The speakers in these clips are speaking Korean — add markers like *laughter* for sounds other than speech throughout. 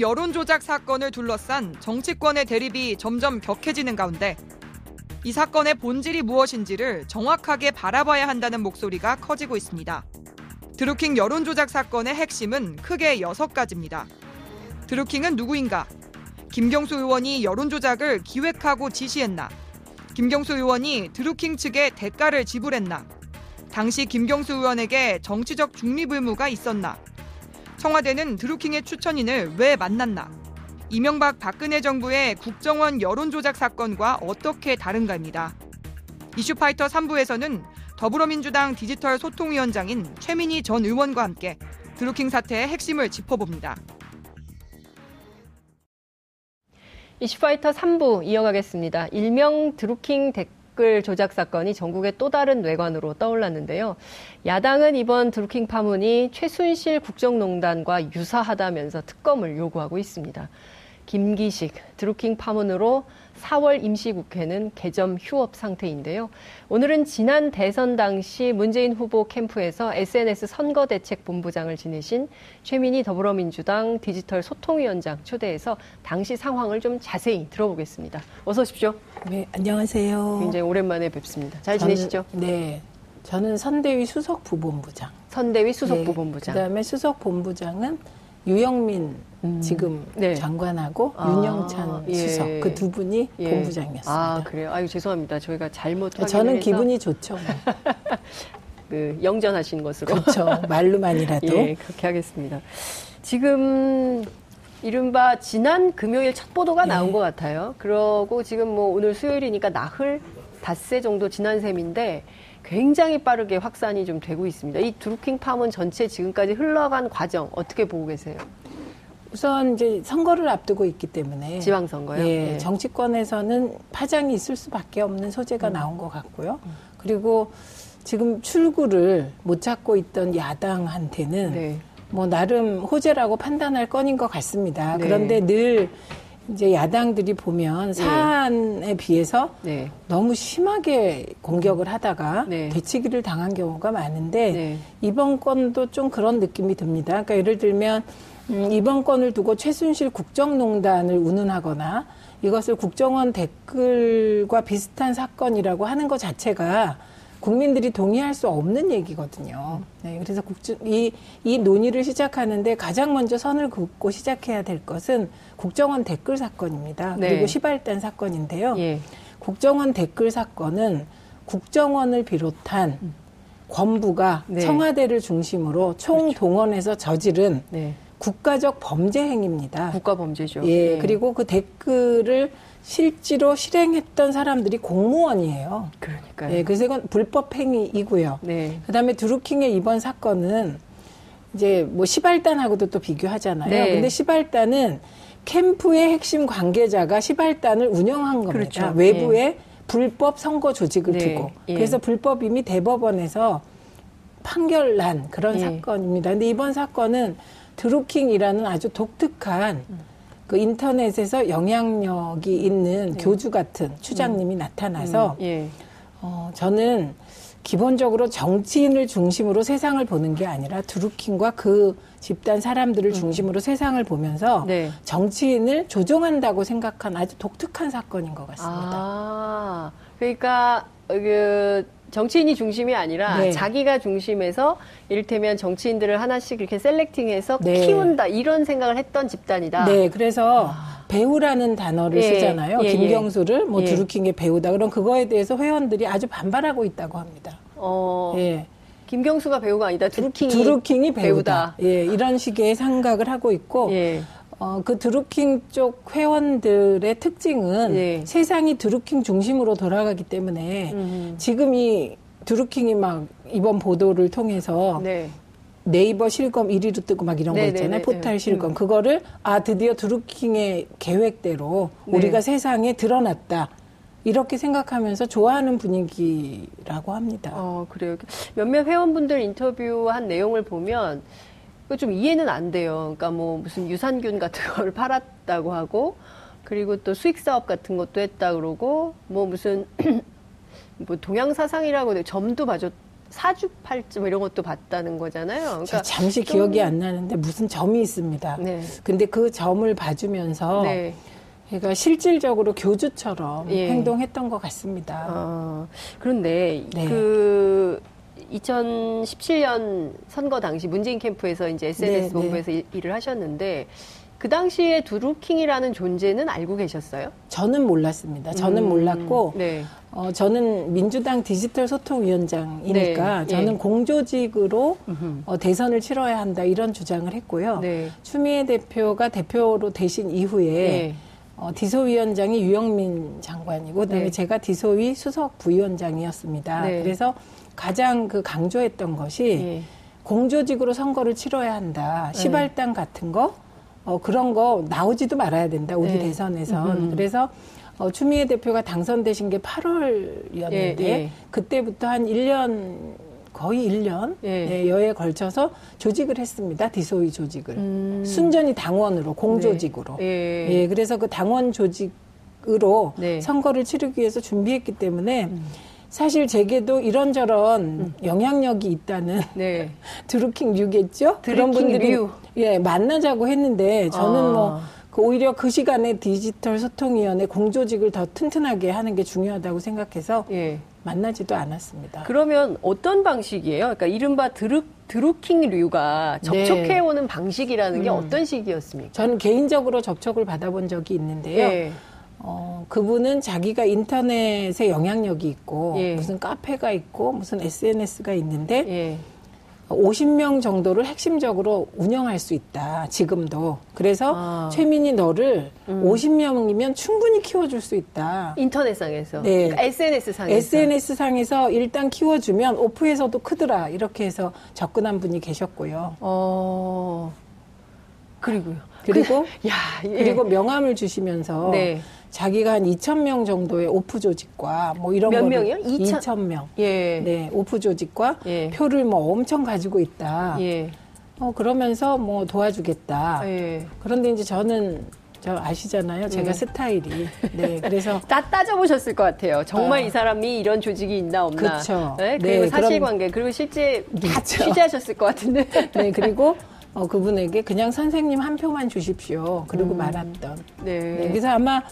여론조작 사건을 둘러싼 정치권의 대립이 점점 격해지는 가운데 이 사건의 본질이 무엇인지를 정확하게 바라봐야 한다는 목소리가 커지고 있습니다. 드루킹 여론조작 사건의 핵심은 크게 여섯 가지입니다. 드루킹은 누구인가? 김경수 의원이 여론조작을 기획하고 지시했나? 김경수 의원이 드루킹 측에 대가를 지불했나? 당시 김경수 의원에게 정치적 중립 의무가 있었나? 청와대는 드루킹의 추천인을 왜 만났나? 이명박 박근혜 정부의 국정원 여론조작 사건과 어떻게 다른가입니다. 이슈파이터 3부에서는 더불어민주당 디지털 소통위원장인 최민희 전 의원과 함께 드루킹 사태의 핵심을 짚어봅니다. 이슈파이터 3부 이어가겠습니다. 일명 드루킹 댓글 조작 사건이 전국의 또 다른 뇌관으로 떠올랐는데요. 야당은 이번 드루킹 파문이 최순실 국정농단과 유사하다면서 특검을 요구하고 있습니다. 김기식 드루킹 파문으로 4월 임시국회는 개점 휴업 상태인데요. 오늘은 지난 대선 당시 문재인 후보 캠프에서 SNS 선거대책본부장을 지내신 최민희 더불어민주당 디지털 소통위원장 초대해서 당시 상황을 좀 자세히 들어보겠습니다. 어서 오십시오. 네, 안녕하세요. 굉장히 오랜만에 뵙습니다. 잘 지내시죠? 저는, 네. 저는 선대위 수석 부본부장. 선대위 수석 네, 부본부장. 그다음에 수석 본부장은 유영민 음. 지금 네. 장관하고 아, 윤영찬 예. 수석 그 두 분이 예. 본부장이었습니다. 아 그래요? 아유 죄송합니다. 저희가 잘못 저는 해서. 기분이 좋죠. *laughs* 그 영전하신 것으로 그렇죠. 말로만이라도 *laughs* 예, 그렇게 하겠습니다. 지금 이른바 지난 금요일 첫 보도가 나온 예. 것 같아요. 그러고 지금 뭐 오늘 수요일이니까 나흘 닷새 정도 지난 셈인데 굉장히 빠르게 확산이 좀 되고 있습니다. 이 드루킹 파문 전체 지금까지 흘러간 과정 어떻게 보고 계세요? 우선 이제 선거를 앞두고 있기 때문에 지방선거요. 예, 네. 정치권에서는 파장이 있을 수밖에 없는 소재가 음. 나온 것 같고요. 음. 그리고 지금 출구를 못 찾고 있던 야당한테는 네. 뭐 나름 호재라고 판단할 건인 것 같습니다. 네. 그런데 늘 이제 야당들이 보면 네. 사안에 비해서 네. 너무 심하게 공격을 하다가 네. 되치기를 당한 경우가 많은데 네. 이번 건도 좀 그런 느낌이 듭니다. 그러니까 예를 들면 음, 이번 건을 두고 최순실 국정농단을 운운하거나 이것을 국정원 댓글과 비슷한 사건이라고 하는 것 자체가 국민들이 동의할 수 없는 얘기거든요. 네, 그래서 국정, 이, 이 논의를 시작하는데 가장 먼저 선을 긋고 시작해야 될 것은 국정원 댓글 사건입니다. 네. 그리고 시발단 사건인데요. 예. 국정원 댓글 사건은 국정원을 비롯한 음. 권부가 네. 청와대를 중심으로 총동원해서 그렇죠. 저지른 네. 국가적 범죄 행위입니다. 국가 범죄죠. 예, 네. 그리고 그 댓글을 실제로 실행했던 사람들이 공무원이에요. 그러니까요. 예, 그래서 이건 불법 행위이고요. 네. 그다음에 드루킹의 이번 사건은 이제 뭐 시발단하고도 또 비교하잖아요. 네. 근데 시발단은 캠프의 핵심 관계자가 시발단을 운영한 겁니다. 그렇죠. 외부에 네. 불법 선거 조직을 네. 두고. 예. 그래서 불법 이미 대법원에서 판결 난 그런 예. 사건입니다. 근데 이번 사건은 드루킹이라는 아주 독특한 그 인터넷에서 영향력이 있는 네. 교주 같은 추장님이 음. 나타나서 음. 예. 어, 저는 기본적으로 정치인을 중심으로 세상을 보는 게 아니라 드루킹과 그 집단 사람들을 음. 중심으로 음. 세상을 보면서 네. 정치인을 조종한다고 생각한 아주 독특한 사건인 것 같습니다. 아, 그러니까 그 정치인이 중심이 아니라 네. 자기가 중심에서 이를테면 정치인들을 하나씩 이렇게 셀렉팅해서 네. 키운다 이런 생각을 했던 집단이다. 네, 그래서 아. 배우라는 단어를 예, 쓰잖아요. 예, 예. 김경수를 뭐 예. 드루킹의 배우다. 그럼 그거에 대해서 회원들이 아주 반발하고 있다고 합니다. 어. 예. 김경수가 배우가 아니다. 드루킹이, 드루킹이 배우다. 배우다. 예, 이런 식의 생각을 하고 있고 예. 어, 그 드루킹 쪽 회원들의 특징은 네. 세상이 드루킹 중심으로 돌아가기 때문에 음. 지금 이 드루킹이 막 이번 보도를 통해서 네. 네이버 실검 1위로 뜨고 막 이런 네, 거 네, 있잖아요. 네, 포탈 네. 실검. 음. 그거를 아 드디어 드루킹의 계획대로 우리가 세상에 드러났다. 이렇게 생각하면서 좋아하는 분위기라고 합니다. 어, 그래요. 몇몇 회원분들 인터뷰한 내용을 보면 좀 이해는 안 돼요. 그러니까 뭐 무슨 유산균 같은 *laughs* 걸 팔았다고 하고 그리고 또 수익 사업 같은 것도 했다 그러고 뭐 무슨 *clears throat* 뭐 동양 사상이라고 점도 봐줬 사주팔점 이런 것도 봤다는 거잖아요. 그러니까 잠시 기억이 안 나는데 무슨 점이 있습니다. 네. 근데 그 점을 봐주면서 네. 그러니까 실질적으로 교주처럼 예. 행동했던 것 같습니다. 아, 그런데 네. 그 2017년 선거 당시 문재인 캠프에서 이제 SNS 네, 본부에서 네. 일을 하셨는데 그 당시에 두루킹이라는 존재는 알고 계셨어요? 저는 몰랐습니다. 저는 음, 몰랐고, 네. 어, 저는 민주당 디지털 소통위원장이니까 네, 저는 예. 공조직으로 어, 대선을 치러야 한다 이런 주장을 했고요. 네. 추미애 대표가 대표로 되신 이후에 네. 어, 디소위원장이 유영민 장관이고 그다음에 네. 제가 디소위 수석 부위원장이었습니다. 네. 그래서 가장 그 강조했던 것이 예. 공조직으로 선거를 치러야 한다. 시발당 같은 거 어, 그런 거 나오지도 말아야 된다. 우리 네. 대선에선. 음. 그래서 어, 추미애 대표가 당선되신 게 8월이었는데 예, 예. 그때부터 한 1년 거의 1년 예. 네, 여에 걸쳐서 조직을 했습니다. 디소이 조직을. 음. 순전히 당원으로 공조직으로. 네. 예. 예. 그래서 그 당원 조직으로 네. 선거를 치르기 위해서 준비했기 때문에 음. 사실 제게도 이런저런 음. 영향력이 있다는 네. *laughs* 드루킹 류겠죠? 그런 분들이 류. 예 만나자고 했는데 저는 아. 뭐. 그 오히려 그 시간에 디지털 소통위원회 공조직을 더 튼튼하게 하는 게 중요하다고 생각해서 예. 만나지도 않았습니다. 그러면 어떤 방식이에요? 그러니까 이른바 드루, 드루킹류가 접촉해오는 네. 방식이라는 게 음. 어떤 식이었습니까? 저는 개인적으로 접촉을 받아본 적이 있는데요. 예. 어, 그분은 자기가 인터넷에 영향력이 있고 예. 무슨 카페가 있고 무슨 SNS가 있는데 예. 50명 정도를 핵심적으로 운영할 수 있다. 지금도. 그래서 아. 최민희 너를 음. 50명이면 충분히 키워줄 수 있다. 인터넷상에서. 네. 그러니까 SNS상에서. SNS상에서 일단 키워주면 오프에서도 크더라. 이렇게 해서 접근한 분이 계셨고요. 어. 그리고요. 그리고 그, *laughs* 야, 예. 그리고 명함을 주시면서 네. 자기가 한 2천 명 정도의 오프 조직과 뭐 이런 몇 명이요? 2천, 2천 명. 예. 네, 오프 조직과 예. 표를 뭐 엄청 가지고 있다. 예. 어 그러면서 뭐 도와주겠다. 예. 그런데 이제 저는 저 아시잖아요. 제가 음. 스타일이. 네. *laughs* 그래서 다 따져보셨을 것 같아요. 정말 어. 이 사람이 이런 조직이 있나 없나. 그렇죠. 네. 그리고 네, 사실관계 그리고 실제 다 취재하셨을 것 같은데. *laughs* 네. 그리고 *laughs* 어, 그분에게 그냥 선생님 한 표만 주십시오. 그리고 음. 말았던. 네. 네. 그래서 아마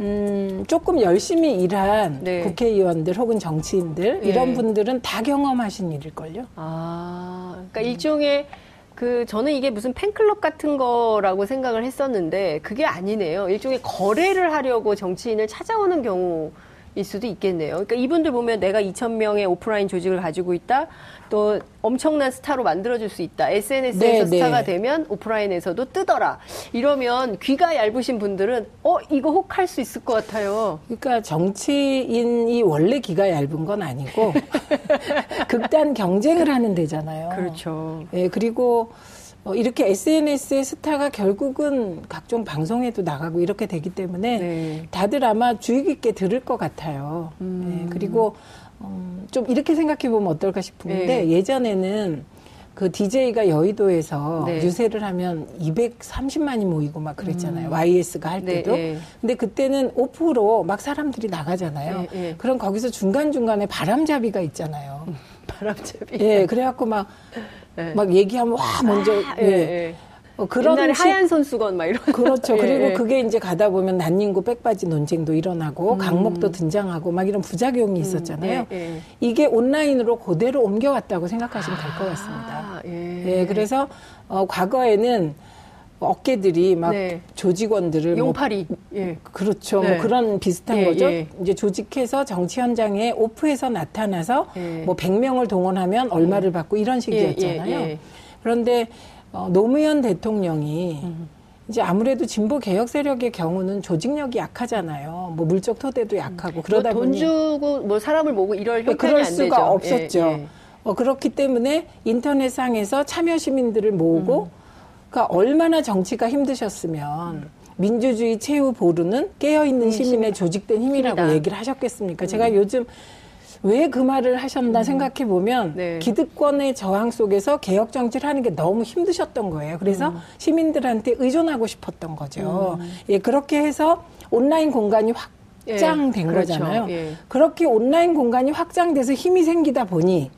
음, 조금 열심히 일한 네. 국회의원들 혹은 정치인들 이런 네. 분들은 다 경험하신 일일걸요. 아, 그러니까 음. 일종의 그 저는 이게 무슨 팬클럽 같은 거라고 생각을 했었는데 그게 아니네요. 일종의 거래를 하려고 정치인을 찾아오는 경우. 일 수도 있겠네요. 그러니까 이분들 보면 내가 2천 명의 오프라인 조직을 가지고 있다. 또 엄청난 스타로 만들어줄 수 있다. SNS에서 네, 스타가 네. 되면 오프라인에서도 뜨더라. 이러면 귀가 얇으신 분들은 어 이거 혹할 수 있을 것 같아요. 그러니까 정치인이 원래 귀가 얇은 건 아니고 *laughs* 극단 경쟁을 하는 데잖아요. 그렇죠. 예, 그리고 어, 이렇게 SNS의 스타가 결국은 각종 방송에도 나가고 이렇게 되기 때문에 네. 다들 아마 주의 깊게 들을 것 같아요. 음. 네, 그리고 음, 좀 이렇게 생각해 보면 어떨까 싶은데 네. 예전에는 그 DJ가 여의도에서 네. 유세를 하면 230만이 모이고 막 그랬잖아요. 음. YS가 할 네, 때도. 네, 근데 그때는 오프로 막 사람들이 나가잖아요. 네, 네. 그럼 거기서 중간중간에 바람잡이가 있잖아요. 바람잡이. 예, 그래갖고 막, 막 얘기하면 와, 먼저. 아, 예. 예. 어, 그런 옛날에 식... 하얀 손수건 막 이런. 그렇죠. *laughs* 예, 그리고 예. 그게 이제 가다 보면 난닝구 백바지 논쟁도 일어나고 음. 강목도 등장하고 막 이런 부작용이 음, 있었잖아요. 음, 예, 이게 온라인으로 그대로 옮겨왔다고 생각하시면 될 것 같습니다. 아, 예. 그래서 어, 과거에는 어깨들이 막 네. 조직원들을 뭐 용팔이 뭐, 예. 그렇죠 네. 뭐 그런 비슷한 예, 거죠 예. 이제 조직해서 정치 현장에 오프해서 나타나서 예. 뭐 100명을 동원하면 얼마를 예. 받고 이런 식이었잖아요 그런데 어, 노무현 대통령이 음. 이제 아무래도 진보 개혁 세력의 경우는 조직력이 약하잖아요. 뭐 물적 토대도 약하고 뭐 그러다 뭐 보니 돈 주고 뭐 사람을 모고 이럴 형편이 그럴 수가 되죠. 없었죠. 예, 예. 어, 그렇기 때문에 인터넷상에서 참여 시민들을 모으고 음. 그러니까 얼마나 정치가 힘드셨으면 음. 민주주의 최후 보루는 깨어 있는 음, 시민의 조직된 힘이라고 힘이다. 얘기를 하셨겠습니까? 제가 음. 요즘 왜 그 말을 하셨나 음. 생각해 보면 네. 기득권의 저항 속에서 개혁 정치를 하는 게 너무 힘드셨던 거예요. 그래서 음. 시민들한테 의존하고 싶었던 거죠. 음. 예, 그렇게 해서 온라인 공간이 확장된 예, 그렇죠. 거잖아요. 예. 그렇게 온라인 공간이 확장돼서 힘이 생기다 보니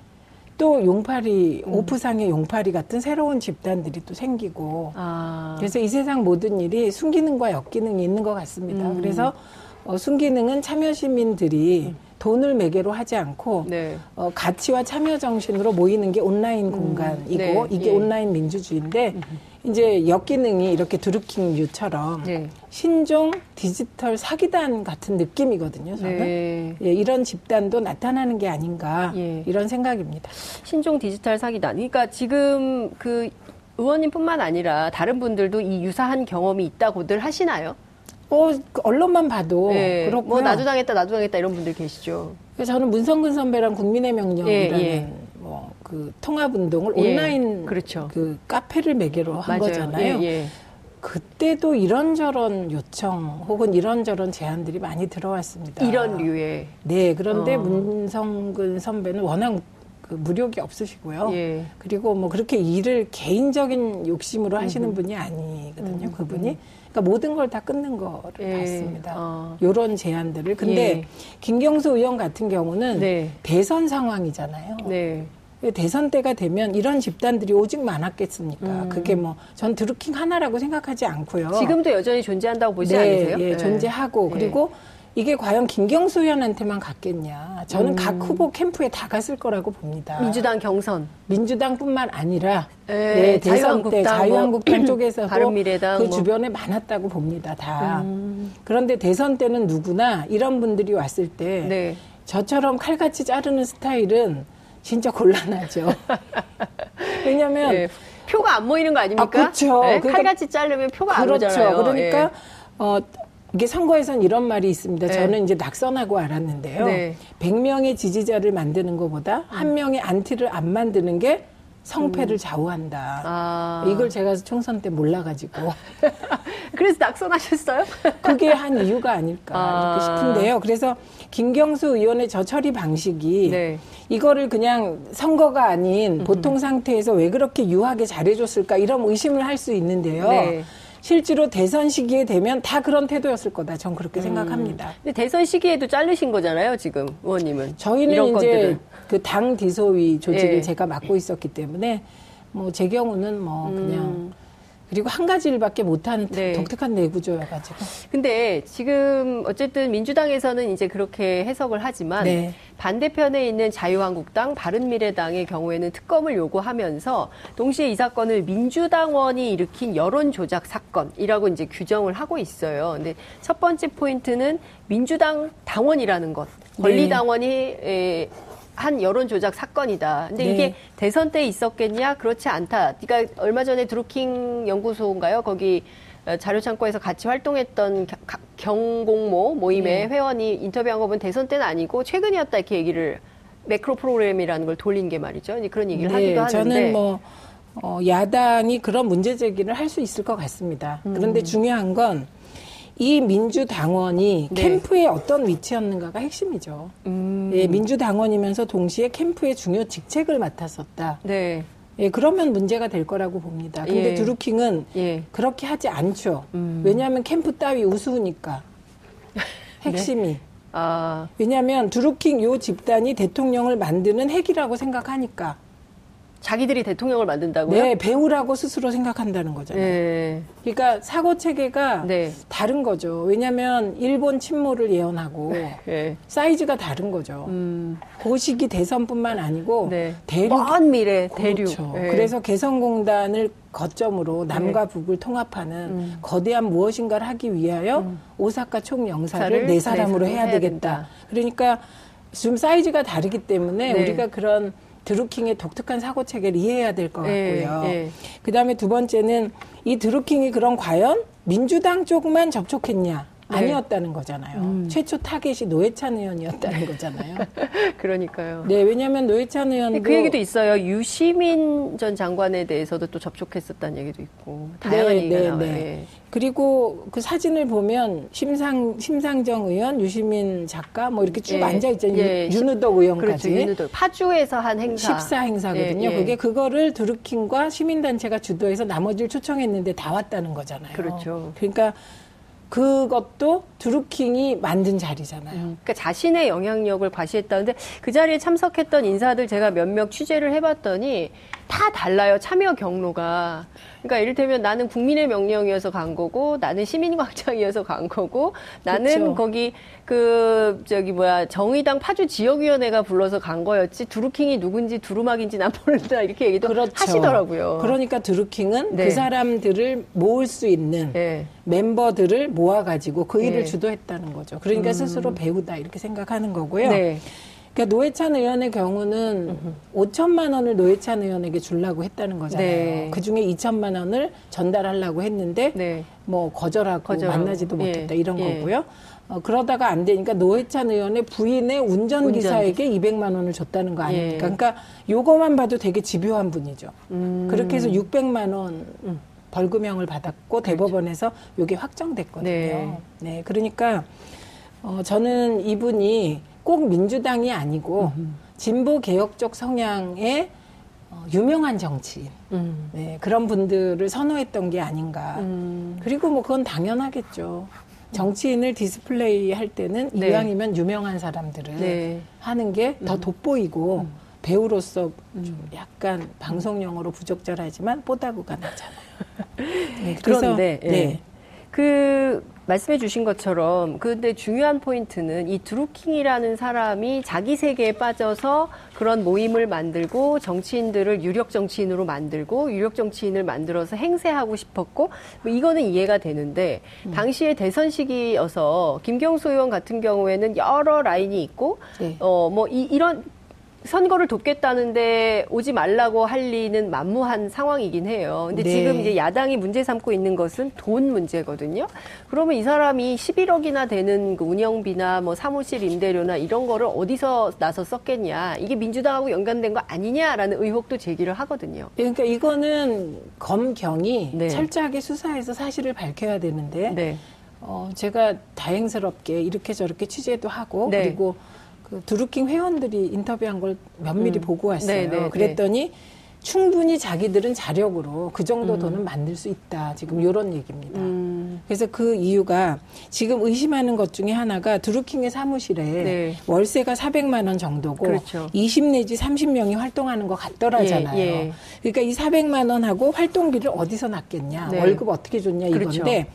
또 용팔이 음. 오프상의 용팔이 같은 새로운 집단들이 또 생기고 아. 그래서 이 세상 모든 일이 순기능과 역기능이 있는 것 같습니다. 음. 그래서 어, 순기능은 참여 시민들이 음. 돈을 매개로 하지 않고 네. 어, 가치와 참여 정신으로 모이는 게 온라인 음. 공간이고 네. 이게 예. 온라인 민주주의인데 음. 이제 역기능이 이렇게 드루킹 유처럼 네. 신종 디지털 사기단 같은 느낌이거든요. 저는 네. 예, 이런 집단도 나타나는 게 아닌가 예. 이런 생각입니다. 신종 디지털 사기단. 그러니까 지금 그 의원님뿐만 아니라 다른 분들도 이 유사한 경험이 있다고들 하시나요? 어, 그 언론만 봐도 네. 그렇고 뭐 나도 당했다 나도 당했다 이런 분들 계시죠. 저는 문성근 선배랑 국민의 명령이라는 예, 예. 뭐 그 통합 운동을 예, 온라인 그렇죠. 그 카페를 매개로 한 맞아요. 거잖아요. 예, 예. 그때도 이런저런 요청 혹은 이런저런 제안들이 많이 들어왔습니다. 이런 류의. 네, 그런데 어. 문성근 선배는 워낙 그 무력이 없으시고요. 예. 그리고 뭐 그렇게 일을 개인적인 욕심으로 하시는 음. 분이 아니거든요. 음. 그분이. 음. 그러니까 모든 걸 다 끊는 거를 예. 봤습니다. 어. 요런 제안들을. 근데 예. 김경수 의원 같은 경우는 네. 대선 상황이잖아요. 네. 대선 때가 되면 이런 집단들이 오직 많았겠습니까? 음. 그게 뭐 전 드루킹 하나라고 생각하지 않고요. 지금도 여전히 존재한다고 보지 네, 않으세요? 예, 네. 존재하고 그리고 이게 과연 김경수 의원한테만 갔겠냐. 저는 음. 각 후보 캠프에 다 갔을 거라고 봅니다. 민주당 경선. 민주당뿐만 아니라 에, 예, 네, 대선 때 자유한국당 뭐, *clears throat* 쪽에서도 바른미래당 그 뭐. 주변에 많았다고 봅니다. 다. 음. 그런데 대선 때는 누구나 이런 분들이 왔을 때 네. 저처럼 칼같이 자르는 스타일은 진짜 곤란하죠. *laughs* 왜냐하면 네. 표가 안 모이는 거 아닙니까? 아, 그렇죠. 네? 그러니까, 칼같이 자르면 표가 그렇죠. 안 오잖아요. 그러니까 예. 어, 이게 선거에선 이런 말이 있습니다. 네. 저는 이제 낙선하고 알았는데요. 네. 100명의 지지자를 만드는 것보다 음. 한 명의 안티를 안 만드는 게 성패를 음. 좌우한다. 아. 이걸 제가 총선 때 몰라가지고. *laughs* 그래서 낙선하셨어요? 그게 한 이유가 아닐까 아. 싶은데요. 그래서 김경수 의원의 저 처리 방식이 네. 이거를 그냥 선거가 아닌 음. 보통 상태에서 왜 그렇게 유하게 잘해줬을까 이런 의심을 할 수 있는데요. 네. 실제로 대선 시기에 되면 다 그런 태도였을 거다. 전 그렇게 음. 생각합니다. 근데 대선 시기에도 자르신 거잖아요, 지금 의원님은. 저희는 이제 그 당 디소위 조직을 예. 제가 맡고 있었기 때문에 뭐 제 경우는 뭐 그냥 음. 그리고 한 가지 일밖에 못하는 네. 독특한 내구조여가지고. 근데 지금 어쨌든 민주당에서는 이제 그렇게 해석을 하지만 네. 반대편에 있는 자유한국당, 바른미래당의 경우에는 특검을 요구하면서 동시에 이 사건을 민주당원이 일으킨 여론 조작 사건이라고 이제 규정을 하고 있어요. 근데 첫 번째 포인트는 민주당 당원이라는 것. 권리당원이 네. 한 여론 조작 사건이다. 근데 네. 이게 대선 때 있었겠냐? 그렇지 않다. 그러니까 얼마 전에 드루킹 연구소인가요? 거기 어, 자료 창고에서 같이 활동했던 경공모 모임의 네. 회원이 인터뷰한 거 보면 대선 때는 아니고 최근이었다 이렇게 얘기를 매크로 프로그램이라는 걸 돌린 게 말이죠. 그런 얘기를 네, 하기도 하는데 저는 뭐 어, 야당이 그런 문제 제기를 할 수 있을 것 같습니다. 음. 그런데 중요한 건 이 민주당원이 네. 캠프에 어떤 위치였는가가 핵심이죠. 음. 예, 민주당원이면서 동시에 캠프의 중요 직책을 맡았었다. 네. 예, 그러면 문제가 될 거라고 봅니다. 근데 예. 드루킹은 예. 그렇게 하지 않죠. 음. 왜냐하면 캠프 따위 우스우니까. *laughs* 핵심이. 네? 아. 왜냐하면 드루킹 요 집단이 대통령을 만드는 핵이라고 생각하니까. 자기들이 대통령을 만든다고요? 네, 배우라고 스스로 생각한다는 거잖아요. 네. 그러니까 사고 체계가 네. 다른 거죠. 왜냐하면 일본 침몰을 예언하고 네. 사이즈가 다른 거죠. 음. 고시기 대선뿐만 아니고 네. 대륙 먼 미래 대륙. 그렇죠. 네. 그래서 개성공단을 거점으로 남과 네. 북을 통합하는 음. 거대한 무엇인가를 하기 위하여 음. 오사카 총영사를 네 사람으로 해야, 해야 되겠다. 된다. 그러니까 좀 사이즈가 다르기 때문에 우리가 그런 드루킹의 독특한 사고 체계를 이해해야 될것 예, 같고요. 예, 예. 그 다음에 두 번째는 이 드루킹이 그런 과연 민주당 쪽만 접촉했냐? 네. 아니었다는 거잖아요. 음. 최초 타겟이 노회찬 의원이었다는 거잖아요. *laughs* 그러니까요. 네, 왜냐하면 노회찬 의원도 그 얘기도 있어요. 유시민 전 장관에 대해서도 또 접촉했었다는 얘기도 있고 다양한 네, 얘기가 네, 나와요. 네. 예. 그리고 그 사진을 보면 심상 심상정 의원, 유시민 작가 뭐 이렇게 쭉 예. 앉아 있잖아요. 예. 윤우덕 의원까지. 그렇죠. 윤우덕. 파주에서 한 행사. 14 행사거든요. 예. 예. 그게 그거를 드루킹과 시민단체가 주도해서 나머지를 초청했는데 다 왔다는 거잖아요. 그렇죠. 그러니까 그것도 드루킹이 만든 자리잖아요. 음, 그러니까 자신의 영향력을 과시했다는데 그 자리에 참석했던 인사들 제가 몇명 취재를 해봤더니 다 달라요. 참여 경로가. 그러니까 이를테면 나는 국민의 명령이어서 간 거고, 나는 시민광장이어서 간 거고, 나는 그렇죠. 거기 그 저기 뭐야 정의당 파주 지역위원회가 불러서 간 거였지 두루킹이 누군지 두루막인지 난 모른다 이렇게 얘기도 그렇죠. 하시더라고요. 그러니까 두루킹은 네. 그 사람들을 모을 수 있는 네. 멤버들을 모아가지고 그 일을 네. 주도했다는 거죠. 그러니까 음. 스스로 배우다 이렇게 생각하는 거고요. 네. 그러니까 노회찬 의원의 경우는 으흠. 5천만 원을 노회찬 의원에게 주려고 했다는 거잖아요. 네. 그 중에 2천만 원을 전달하려고 했는데 네. 뭐 거절하고 거절하고. 만나지도 예. 못했다 이런 예. 거고요. 어, 그러다가 안 되니까 노회찬 의원의 부인의 운전기사에게 운전. 200만 원을 줬다는 거 아닙니까? 예. 그러니까 요거만 봐도 되게 집요한 분이죠. 음. 그렇게 해서 600만 원 음. 벌금형을 받았고 그렇죠. 대법원에서 요게 확정됐거든요. 네. 네. 그러니까 어, 저는 이분이 꼭 민주당이 아니고 음. 진보 개혁적 성향의 어, 유명한 정치인 음. 네, 그런 분들을 선호했던 게 아닌가. 음. 그리고 뭐 그건 당연하겠죠. 정치인을 디스플레이 할 때는 네. 이왕이면 유명한 사람들을 네. 하는 게더 음. 돋보이고 음. 배우로서 좀 약간 방송 용어로 부적절하지만 뽀다구가 나잖아요. *laughs* 네, 그런데 네. 예. 그 말씀해 주신 것처럼 근데 중요한 포인트는 이 드루킹이라는 사람이 자기 세계에 빠져서 그런 모임을 만들고 정치인들을 유력 정치인으로 만들고 유력 정치인을 만들어서 행세하고 싶었고 뭐 이거는 이해가 되는데 음. 당시에 대선 시기여서 김경수 의원 같은 경우에는 여러 라인이 있고 네. 어뭐 이런 선거를 돕겠다는데 오지 말라고 할 리는 만무한 상황이긴 해요. 근데 네. 지금 이제 야당이 문제 삼고 있는 것은 돈 문제거든요. 그러면 이 사람이 11억이나 되는 그 운영비나 뭐 사무실 임대료나 이런 거를 어디서 나서 썼겠냐. 이게 민주당하고 연관된 거 아니냐라는 의혹도 제기를 하거든요. 그러니까 이거는 검경이 네. 철저하게 수사해서 사실을 밝혀야 되는데 네. 어, 제가 다행스럽게 이렇게 저렇게 취재도 하고 네. 그리고 그 드루킹 회원들이 인터뷰한 걸 면밀히 음. 보고 왔어요. 네네, 네, 네. 그랬더니 충분히 자기들은 자력으로 그 정도 음. 돈은 만들 수 있다. 지금 이런 얘기입니다. 음. 그래서 그 이유가 지금 의심하는 것 중에 하나가 드루킹의 사무실에 네. 월세가 400만 원 정도고 그렇죠. 20 내지 30명이 활동하는 것 같더라잖아요. 예, 예. 그러니까 이 400만 원하고 활동비를 어디서 놨겠냐, 네. 월급 어떻게 줬냐 이건데 그렇죠.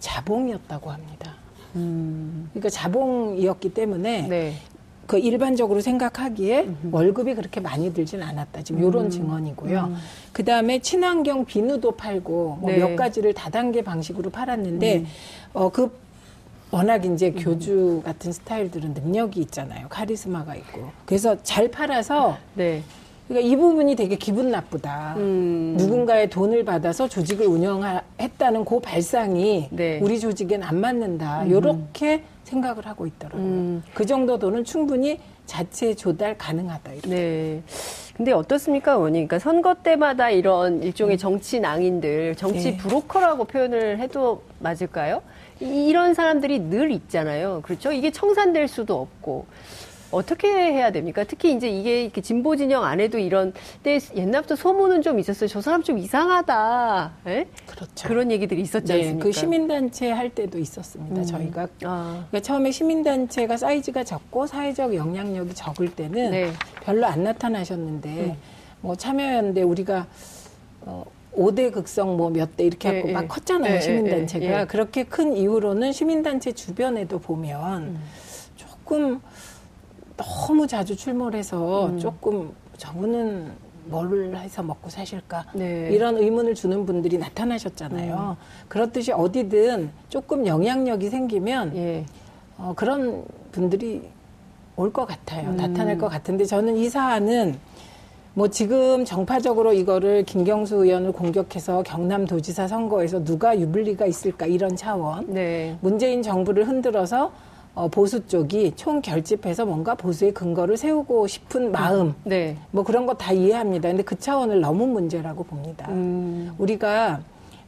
자봉이었다고 합니다. 음. 그러니까 자봉이었기 때문에 네. 그 일반적으로 생각하기에 음흠. 월급이 그렇게 많이 들진 않았다. 지금 요런 음. 증언이고요. 음. 그 다음에 친환경 비누도 팔고 뭐몇 네. 가지를 다단계 방식으로 팔았는데 음. 어 그 워낙 이제 음. 교주 같은 스타일들은 능력이 있잖아요. 카리스마가 있고. 그래서 잘 팔아서 네. 그러니까 이 부분이 되게 기분 나쁘다. 음. 누군가의 돈을 받아서 조직을 운영했다는 그 발상이 네. 우리 조직엔 안 맞는다. 음. 요렇게 생각을 하고 있더라고요. 음. 그 정도 돈은 충분히 자체 조달 가능하다. 이렇게. 네. 근데 어떻습니까, 원님? 그러니까 선거 때마다 이런 일종의 음. 정치 낭인들, 정치 네. 브로커라고 표현을 해도 맞을까요? 이런 사람들이 늘 있잖아요. 그렇죠? 이게 청산될 수도 없고. 어떻게 해야 됩니까? 특히 이제 이게 진보 진영 안에도 이런 때 옛날부터 소문은 좀 있었어요. 저 사람 좀 이상하다. 에? 예? 그렇죠. 그런 얘기들이 있었지 네, 않습니까? 그 시민단체 할 때도 있었습니다. 음. 저희가 아. 그러니까 처음에 시민단체가 사이즈가 적고 사회적 영향력이 적을 때는 네. 별로 안 나타나셨는데 음. 뭐 참여연대 우리가 어, 5대 극성 뭐 몇 대 이렇게 하고 예, 막 예. 컸잖아요, 예, 시민단체가. 예, 예. 그렇게 큰 이후로는 시민단체 주변에도 보면 음. 조금 너무 자주 출몰해서 음. 조금 저분은 뭘 해서 먹고 사실까 네. 이런 의문을 주는 분들이 나타나셨잖아요. 음. 그렇듯이 어디든 조금 영향력이 생기면 예. 어, 그런 분들이 올 것 같아요. 음. 나타날 것 같은데 저는 이 사안은 뭐 지금 정파적으로 이거를 김경수 의원을 공격해서 경남도지사 선거에서 누가 유불리가 있을까 이런 차원. 네. 문재인 정부를 흔들어서 어, 보수 쪽이 총 결집해서 뭔가 보수의 근거를 세우고 싶은 마음, 네. 뭐 그런 거 다 이해합니다. 근데 그 차원을 넘은 문제라고 봅니다. 음. 우리가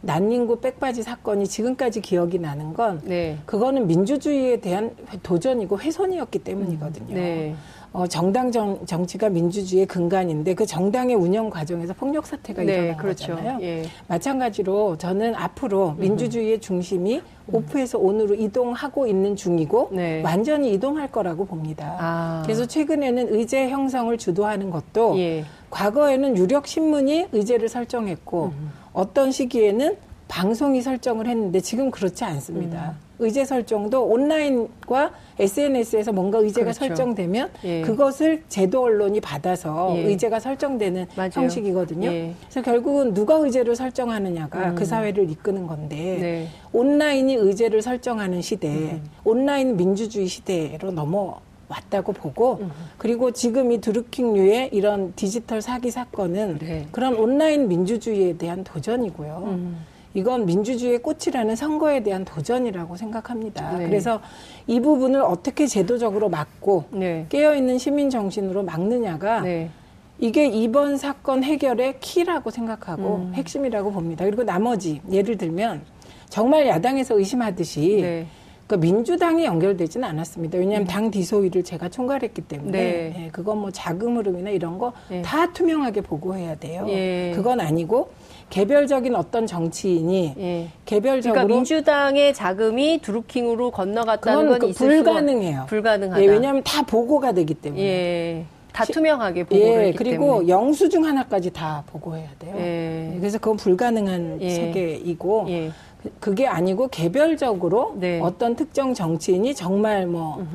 난닝구 백바지 사건이 지금까지 기억이 나는 건 네. 그거는 민주주의에 대한 도전이고 훼손이었기 때문이거든요. 네. 어, 정당 정, 정치가 민주주의의 근간인데 그 정당의 운영 과정에서 폭력 사태가 네, 일어난 그렇죠. 거잖아요. 예. 마찬가지로 저는 앞으로 민주주의의 중심이 음. 오프에서 온으로 이동하고 있는 중이고 네. 완전히 이동할 거라고 봅니다. 아. 그래서 최근에는 의제 형성을 주도하는 것도 예. 과거에는 유력 신문이 의제를 설정했고 음. 어떤 시기에는 방송이 설정을 했는데 지금 그렇지 않습니다. 음. 의제 설정도 온라인과 SNS에서 뭔가 의제가 그렇죠. 설정되면 예. 그것을 제도 언론이 받아서 예. 의제가 설정되는 맞아요. 형식이거든요. 예. 그래서 결국은 누가 의제를 설정하느냐가 음. 그 사회를 이끄는 건데 네. 온라인이 의제를 설정하는 시대, 음. 온라인 민주주의 시대로 넘어 왔다고 보고 음. 그리고 지금 이 드루킹류의 이런 디지털 사기 사건은 네. 그런 온라인 민주주의에 대한 도전이고요. 음. 이건 민주주의의 꽃이라는 선거에 대한 도전이라고 생각합니다. 네. 그래서 이 부분을 어떻게 제도적으로 막고 네. 깨어있는 시민 정신으로 막느냐가 네. 이게 이번 사건 해결의 키라고 생각하고 음. 핵심이라고 봅니다. 그리고 나머지 예를 들면 정말 야당에서 의심하듯이 네. 그 민주당이 연결되지는 않았습니다. 왜냐하면 음. 당 디소위를 제가 총괄했기 때문에 네. 예, 그건 뭐 자금 흐름이나 이런 거다 예. 투명하게 보고해야 돼요. 예. 그건 아니고 개별적인 어떤 정치인이 예. 개별적으로 그러니까 민주당의 자금이 두루킹으로 건너갔다는 건그 불가능해요. 불가능하다. 예, 왜냐하면 다 보고가 되기 때문에. 예. 다 투명하게 보고를 예, 그리고 때문에. 영수증 하나까지 다 보고해야 돼요. 예. 예 그래서 그건 불가능한 예. 세계이고 예. 그게 아니고 개별적으로 네. 어떤 특정 정치인이 정말 뭐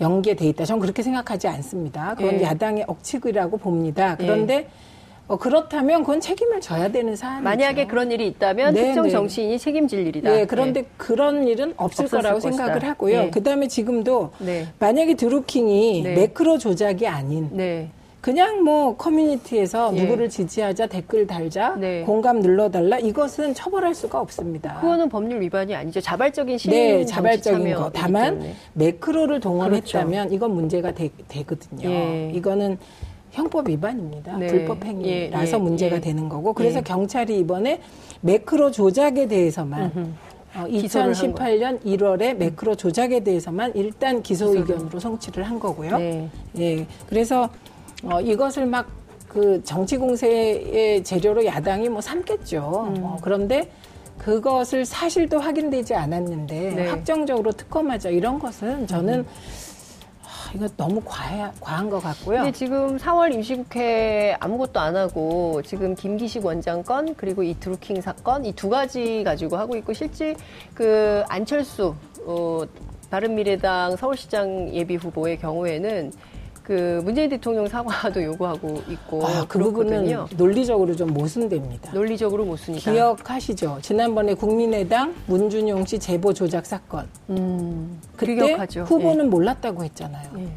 연계돼 있다. 전 그렇게 생각하지 않습니다. 그건 예. 야당의 억측이라고 봅니다. 그런데 어, 그렇다면 그건 책임을 져야 되는 사안이죠. 만약에 그런 일이 있다면 네, 특정 네. 정치인이 책임질 일이다. 네, 그런데 네. 그런 일은 없을 거라고 것이다. 생각을 하고요. 네. 그다음에 지금도 네. 만약에 드루킹이 네. 매크로 조작이 아닌 네. 그냥 뭐 커뮤니티에서 예. 누구를 지지하자 댓글 달자 네. 공감 눌러달라 이것은 처벌할 수가 없습니다. 그거는 법률 위반이 아니죠. 자발적인 시민 네, 자발적인 거. 다만 매크로를 동원했다면 그렇죠. 이건 문제가 되, 거든요 예. 이거는 형법 위반입니다. 네. 불법 행위라서 예, 예, 문제가 예. 되는 거고 그래서 예. 경찰이 이번에 매크로 조작에 대해서만 어, 2018년 1월에 매크로 조작에 대해서만 일단 기소 의견으로 송치를 한 거고요. 네. 예. 그래서 어, 이것을 막 그 정치 공세의 재료로 야당이 뭐 삼겠죠. 음. 어, 그런데 그것을 사실도 확인되지 않았는데 네. 확정적으로 특검하자 이런 것은 저는 음. 이거 너무 과해, 과한 것 같고요. 근데 지금 4월 임시국회 아무것도 안 하고 지금 김기식 원장 건 그리고 이 드루킹 사건 이 두 가지 가지고 하고 있고 실제 그 안철수 어, 바른미래당 서울시장 예비 후보의 경우에는 그 문재인 대통령 사과도 요구하고 있고 아, 그 부분은 논리적으로 좀 모순됩니다. 논리적으로 모순이다. 기억하시죠? 지난번에 국민의당 문준용 씨 제보 조작 사건. 음, 그때 기억하죠. 후보는 예. 몰랐다고 했잖아요. 예.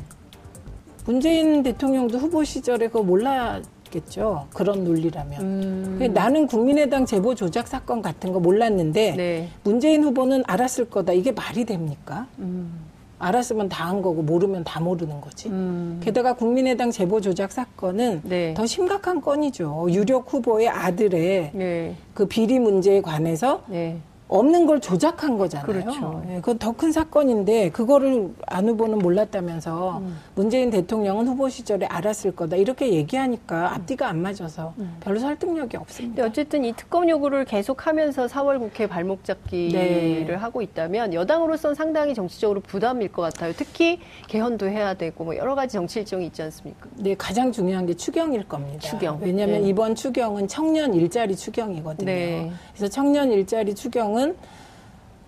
문재인 대통령도 후보 시절에 그거 몰랐겠죠. 그런 논리라면. 음. 나는 국민의당 제보 조작 사건 같은 거 몰랐는데 네. 문재인 후보는 알았을 거다. 이게 말이 됩니까? 음. 알았으면 다 한 거고 모르면 다 모르는 거지. 음. 게다가 국민의당 제보 조작 사건은 네. 더 심각한 건이죠. 유력 후보의 아들의 네. 그 비리 문제에 관해서 네. 없는 걸 조작한 거잖아요. 그렇죠. 예, 그건 더 큰 사건인데 그거를 안 후보는 몰랐다면서 음. 문재인 대통령은 후보 시절에 알았을 거다 이렇게 얘기하니까 앞뒤가 안 맞아서 음. 별로 설득력이 없습니다. 어쨌든 이 특검 요구를 계속하면서 4월 국회 발목 잡기를 네. 하고 있다면 여당으로선 상당히 정치적으로 부담일 것 같아요. 특히 개헌도 해야 되고 뭐 여러 가지 정치 일정이 있지 않습니까? 네, 가장 중요한 게 추경일 겁니다. 추경. 왜냐하면 네. 이번 추경은 청년 일자리 추경이거든요. 네. 그래서 청년 일자리 추경은 운동은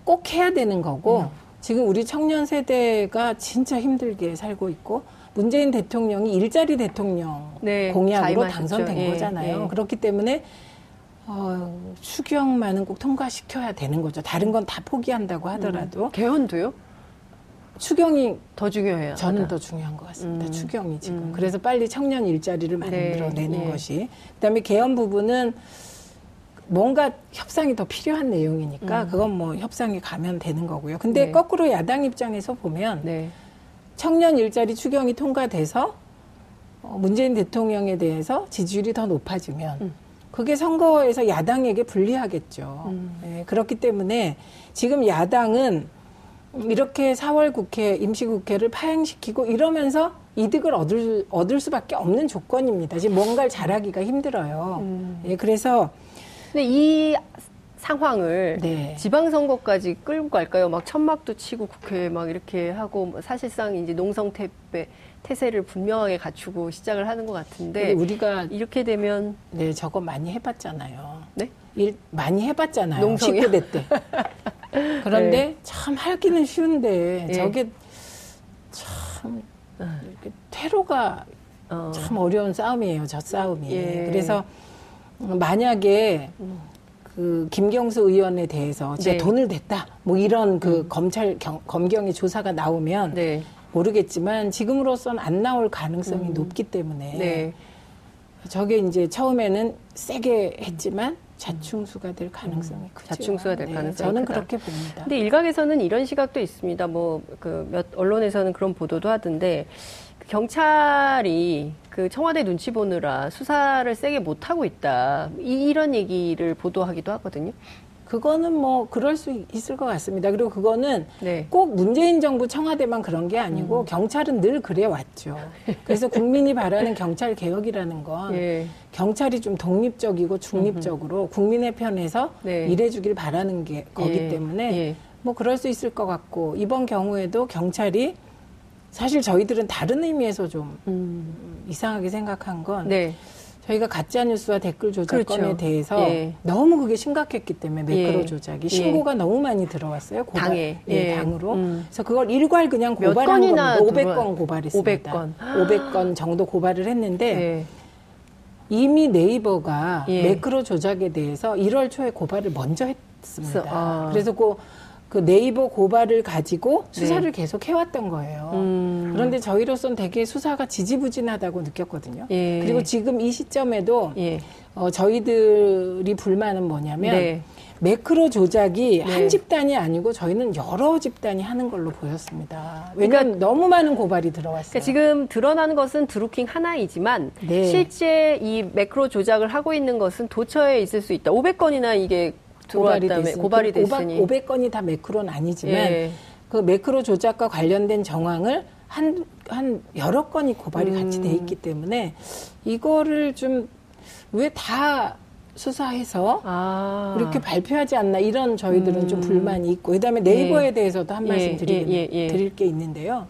꼭 해야 되는 거고 음. 지금 우리 청년 세대가 진짜 힘들게 살고 있고 문재인 대통령이 일자리 대통령 네, 공약으로 당선된 예, 거잖아요. 예. 그렇기 때문에 어, 추경만은 꼭 통과시켜야 되는 거죠. 다른 건 다 포기한다고 하더라도 음. 개헌도요? 추경이 더 중요해요. 저는 더 중요한 것 같습니다. 음. 추경이 지금. 음. 그래서 빨리 청년 일자리를 만들어내는 네. 네. 것이. 그다음에 개헌 부분은 뭔가 협상이 더 필요한 내용이니까 음. 그건 뭐 협상에 가면 되는 거고요. 근데 네. 거꾸로 야당 입장에서 보면 네. 청년 일자리 추경이 통과돼서 어, 문재인 대통령에 대해서 지지율이 더 높아지면 음. 그게 선거에서 야당에게 불리하겠죠. 음. 네, 그렇기 때문에 지금 야당은 이렇게 4월 국회 임시국회를 파행시키고 이러면서 이득을 얻을 얻을 수밖에 없는 조건입니다. 지금 뭔가를 잘하기가 힘들어요. 음. 예, 그래서 근데 이 상황을 네. 지방선거까지 끌고 갈까요? 막 천막도 치고 국회 막 이렇게 하고 뭐 사실상 이제 농성 태배 태세를 분명하게 갖추고 시작을 하는 것 같은데 우리가 이렇게 되면 네 저거 많이 해봤잖아요. 네? 일 많이 해봤잖아요. 농성이요? 19대 때. *laughs* 그런데 네. 참 하기는 쉬운데 네. 저게 참 테러가 어. 참 어려운 싸움이에요. 저 싸움이. 예. 그래서 만약에 그 김경수 의원에 대해서 제가 네. 돈을 냈다 뭐 이런 그 음. 검찰 경, 검경의 조사가 나오면 네. 모르겠지만 지금으로선 안 나올 가능성이 음. 높기 때문에 네. 저게 이제 처음에는 세게 했지만 자충수가 될 가능성이 음. 크죠. 자충수가 될 네, 가능성이 저는 크다. 그렇게 봅니다. 근데 일각에서는 이런 시각도 있습니다. 뭐 그 몇 언론에서는 그런 보도도 하던데 경찰이 그 청와대 눈치 보느라 수사를 세게 못 하고 있다. 이 런 얘기를 보도하기도 하거든요. 그거는 뭐 그럴 수 있을 것 같습니다. 그리고 그거는 네. 꼭 문재인 정부 청와대만 그런 게 아니고 음. 경찰은 늘 그래 왔죠. 그래서 국민이 바라는 경찰 개혁이라는 건 예. 경찰이 좀 독립적이고 중립적으로 국민의 편에서 네. 일해주길 바라는 게 거기 예. 때문에 예. 뭐 그럴 수 있을 것 같고 이번 경우에도 경찰이 사실 저희들은 다른 의미에서 좀 음. 이상하게 생각한 건 네. 저희가 가짜 뉴스와 댓글 조작건에 그렇죠. 대해서 예. 너무 그게 심각했기 때문에 매크로 예. 조작이 신고가 예. 너무 많이 들어왔어요. 고발, 당에 예, 예. 당으로. 음. 그래서 그걸 일괄 그냥 고발한 겁니다. 500건 고발했습니다. 500건. 500건 정도 고발을 했는데 예. 이미 네이버가 매크로 조작에 대해서 1월 초에 고발을 먼저 했습니다. 아. 그래서 그 그 네이버 고발을 가지고 수사를 네. 계속 해왔던 거예요. 음. 그런데 저희로선 되게 수사가 지지부진하다고 느꼈거든요. 예. 그리고 지금 이 시점에도 예. 어, 저희들이 불만은 뭐냐면 네. 매크로 조작이 네. 한 집단이 아니고 저희는 여러 집단이 하는 걸로 보였습니다. 왜냐하면 그러니까, 너무 많은 고발이 들어왔어요. 그러니까 지금 드러나는 것은 드루킹 하나이지만 네. 실제 이 매크로 조작을 하고 있는 것은 도처에 있을 수 있다. 500건이나 이게 고발이 됐으니 고발이 됐으니 500 건이 다 매크로는 아니지만 예. 그 매크로 조작과 관련된 정황을 한, 한 여러 건이 고발이 음. 같이 돼 있기 때문에 이거를 좀 왜 다 수사해서 아. 이렇게 발표하지 않나 이런 저희들은 음. 좀 불만이 있고 그다음에 네이버에 예. 대해서도 한 말씀 예. 드리, 예, 예. 드릴 게 있는데요.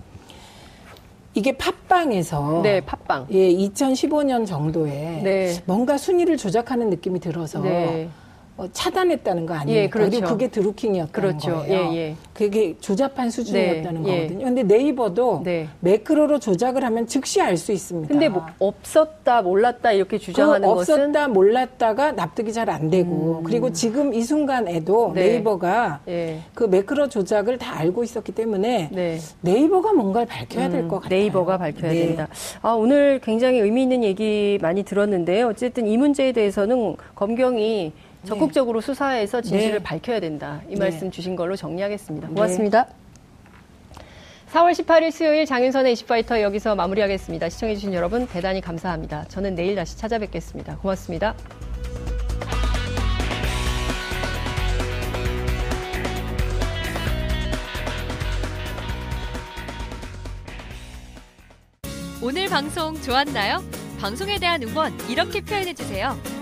이게 팟빵에서 네, 팟빵. 예, 2015년 정도에 네. 뭔가 순위를 조작하는 느낌이 들어서 네. 어, 차단했다는 거 아니에요? 예, 그렇죠. 그리고 그게 드루킹이었다는 그렇죠. 거예요. 예, 예. 그게 조잡한 수준이었다는 네, 예. 거거든요. 근데 네이버도 네. 매크로로 조작을 하면 즉시 알 수 있습니다. 근데 뭐 없었다, 몰랐다 이렇게 주장하는 그 것은 없었다, 몰랐다가 납득이 잘 안 되고 음. 그리고 지금 이 순간에도 네. 이버가 예. 그 매크로 조작을 다 알고 있었기 때문에 네. 이버가 뭔가를 밝혀야 될것 음, 같아요. 네이버가 밝혀야 네. 된다. 아, 오늘 굉장히 의미 있는 얘기 많이 들었는데요. 어쨌든 이 문제에 대해서는 검경이 적극적으로 네. 수사해서 진실을 네. 밝혀야 된다. 이 네. 말씀 주신 걸로 정리하겠습니다. 네. 고맙습니다. 4월 18일 수요일 장윤선의 이슈파이터 여기서 마무리하겠습니다. 시청해주신 여러분 대단히 감사합니다. 저는 내일 다시 찾아뵙겠습니다. 고맙습니다. 오늘 방송 좋았나요? 방송에 대한 응원 이렇게 표현해주세요.